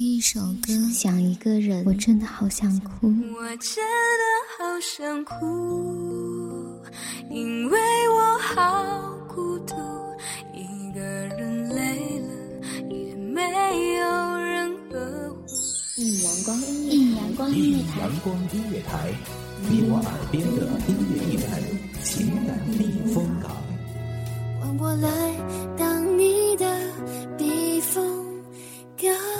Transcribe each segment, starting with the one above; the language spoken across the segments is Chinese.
听一首歌，想一个人，我真的好想哭。我真的好想哭，因为我好孤独，一个人累了也没有人呵护。一阳光音乐，一阳光音乐台，阳光音乐台，你我耳边的音乐驿站，情感避风港。换我来当你的避风港。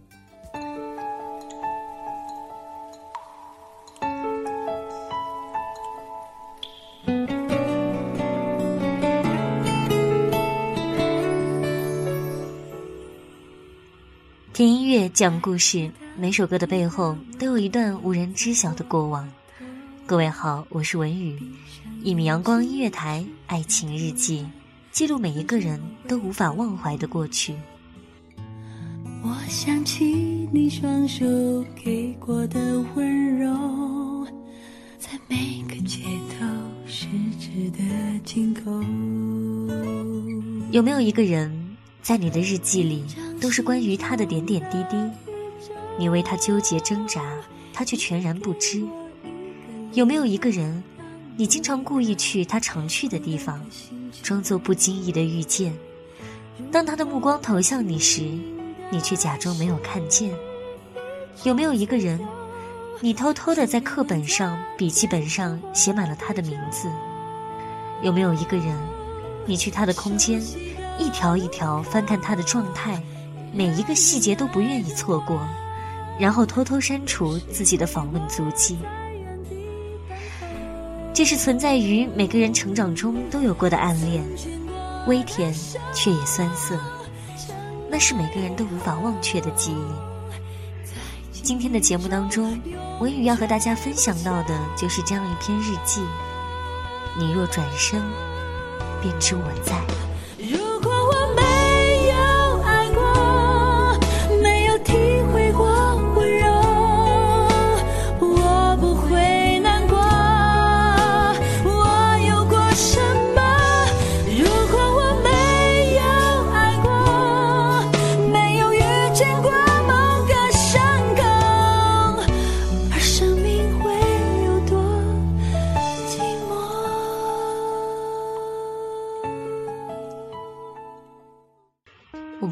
听音乐，讲故事，每首歌的背后都有一段无人知晓的过往。各位好，我是文宇，一米阳光音乐台爱情日记，记录每一个人都无法忘怀的过去。我想起你双手给过的温柔，在每个街头十指的尽头。有没有一个人，在你的日记里都是关于他的点点滴滴？你为他纠结挣扎，他却全然不知。有没有一个人，你经常故意去他常去的地方，装作不经意的遇见？当他的目光投向你时，你却假装没有看见？有没有一个人，你偷偷的在课本上、笔记本上写满了他的名字？有没有一个人，你去他的空间，一条一条翻看他的状态，每一个细节都不愿意错过，然后偷偷删除自己的访问足迹？这是存在于每个人成长中都有过的暗恋，微甜却也酸涩，那是每个人都无法忘却的记忆。今天的节目当中，文宇要和大家分享到的就是这样一篇日记。你若转身，便知我在。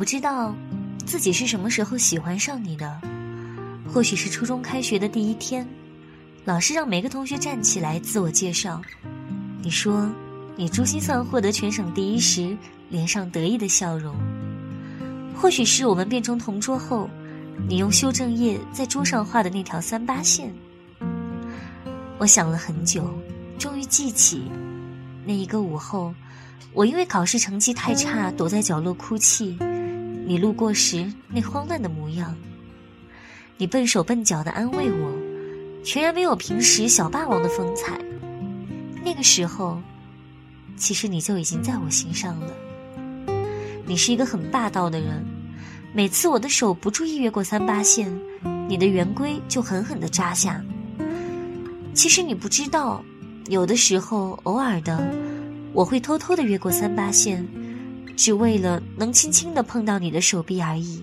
知道自己是什么时候喜欢上你的，或许是初中开学的第一天，老师让每个同学站起来自我介绍。你说你珠心算获得全省第一时，脸上得意的笑容。或许是我们变成同桌后，你用修正液在桌上画的那条三八线。我想了很久，终于记起那一个午后，我因为考试成绩太差，躲在角落哭泣。你路过时那慌乱的模样，你笨手笨脚的安慰我，全然没有平时小霸王的风采。那个时候，其实你就已经在我心上了。你是一个很霸道的人，每次我的手不注意越过三八线，你的圆规就狠狠的扎下。其实你不知道，有的时候偶尔的，我会偷偷的越过三八线。只为了能轻轻地碰到你的手臂而已，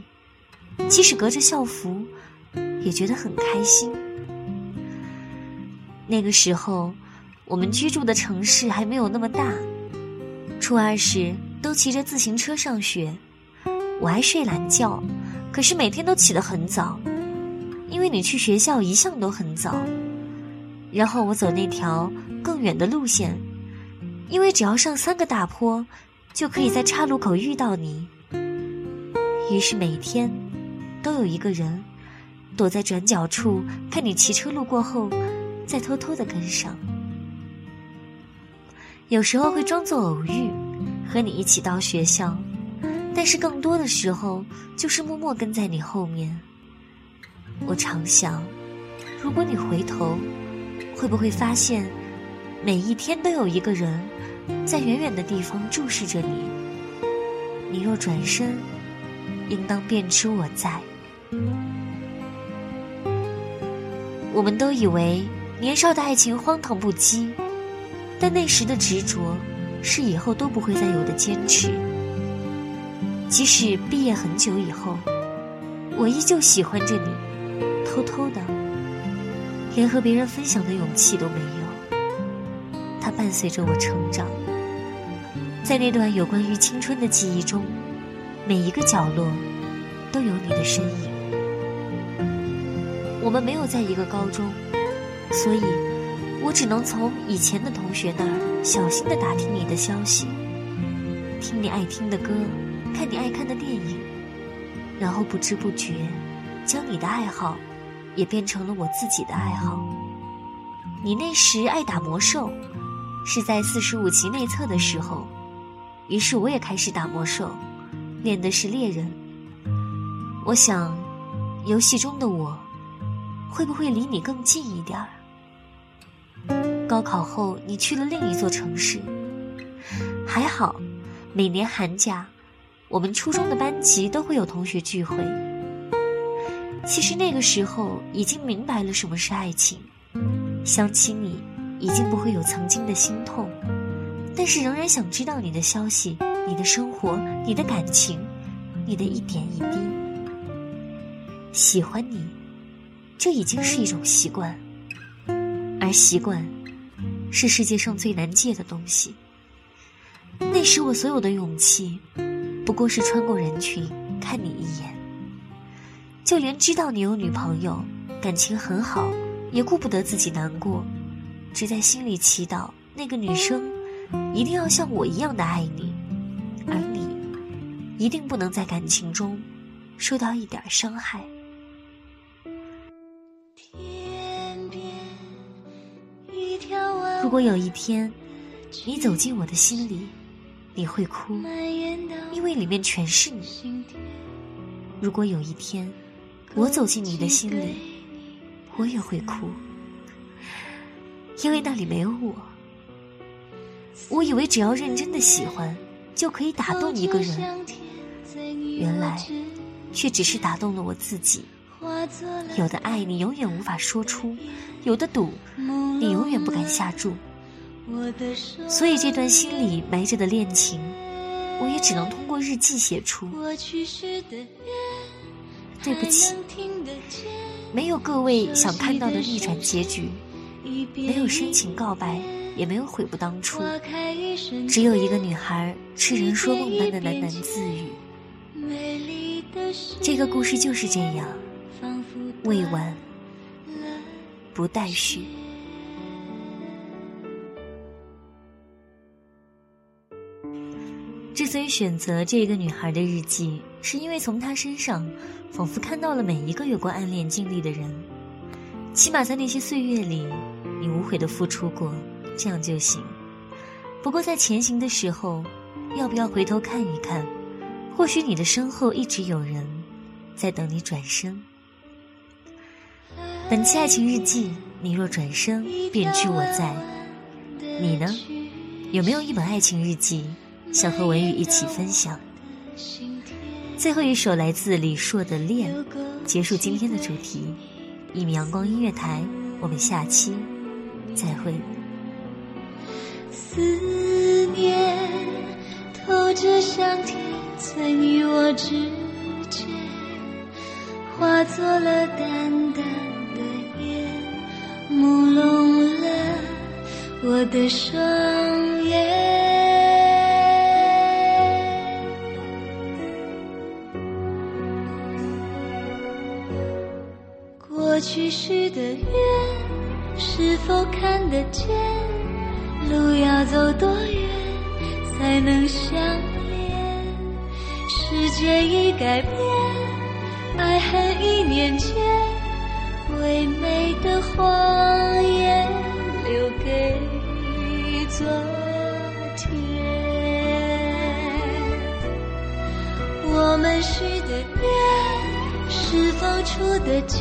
即使隔着校服，也觉得很开心。那个时候，我们居住的城市还没有那么大，初二时都骑着自行车上学，我爱睡懒觉，可是每天都起得很早，因为你去学校一向都很早。然后我走那条更远的路线，因为只要上三个大坡。就可以在岔路口遇到你。于是每天，都有一个人躲在转角处看你骑车路过后，再偷偷的跟上。有时候会装作偶遇，和你一起到学校，但是更多的时候就是默默跟在你后面。我常想，如果你回头，会不会发现，每一天都有一个人，在远远的地方注视着你。你若转身，应当便知我在。我们都以为年少的爱情荒唐不羁，但那时的执着，是以后都不会再有的坚持。即使毕业很久以后，我依旧喜欢着你，偷偷的，连和别人分享的勇气都没有。伴随着我成长，在那段有关于青春的记忆中，每一个角落都有你的身影。我们没有在一个高中，所以，我只能从以前的同学那儿小心的打听你的消息，听你爱听的歌。看你爱看的电影，然后不知不觉，将你的爱好也变成了我自己的爱好。你那时爱打魔兽，是在四十五级内测的时候，于是我也开始打魔兽，练的是猎人。我想，游戏中的我，会不会离你更近一点儿？高考后，你去了另一座城市，还好，每年寒假。我们初中的班级都会有同学聚会。其实那个时候已经明白了什么是爱情，想起你已经不会有曾经的心痛，但是仍然想知道你的消息、你的生活、你的感情、你的一点一滴。喜欢你，这已经是一种习惯，而习惯是世界上最难戒的东西。那时我所有的勇气。不过是穿过人群看你一眼，就连知道你有女朋友，感情很好，也顾不得自己难过，只在心里祈祷那个女生一定要像我一样的爱你，而你一定不能在感情中受到一点伤害。如果有一天你走进我的心里。你会哭，因为里面全是你。如果有一天我走进你的心里，我也会哭，因为那里没有我。我以为只要认真的喜欢，就可以打动一个人，原来却只是打动了我自己。有的爱你永远无法说出，有的赌你永远不敢下注。所以这段心里埋着的恋情，我也只能通过日记写出。对不起，没有各位想看到的逆转结局，没有深情告白，也没有悔不当初，只有一个女孩痴人说梦般的喃喃自语。这个故事就是这样，未完，不待续。之所以选择这个女孩的日记，是因为从她身上，仿佛看到了每一个有过暗恋经历的人。起码在那些岁月里，你无悔的付出过，这样就行。不过在前行的时候，要不要回头看一看？或许你的身后一直有人，在等你转身。本期爱情日记，你若转身，便知我在。你呢？有没有一本爱情日记？想和文宇一起分享。最后一首来自李硕的《恋》，结束今天的主题。一米阳光音乐台，我们下期再会。思念透着香甜，在你我之间，化作了淡淡的烟，朦胧了我的双眼。过去许的愿，是否看得见？路要走多远才能相恋？世界已改变，爱恨一念间，唯美的谎言留给昨天。我们许的愿，是否？出的倦，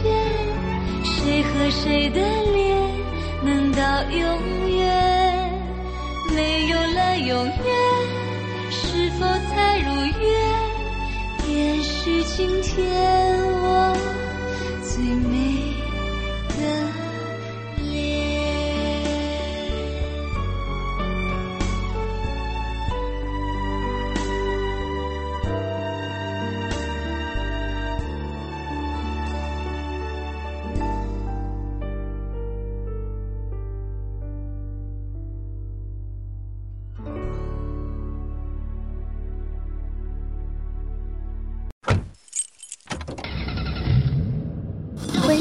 谁和谁的脸到永远？没有了永远，是否才如愿？也许今天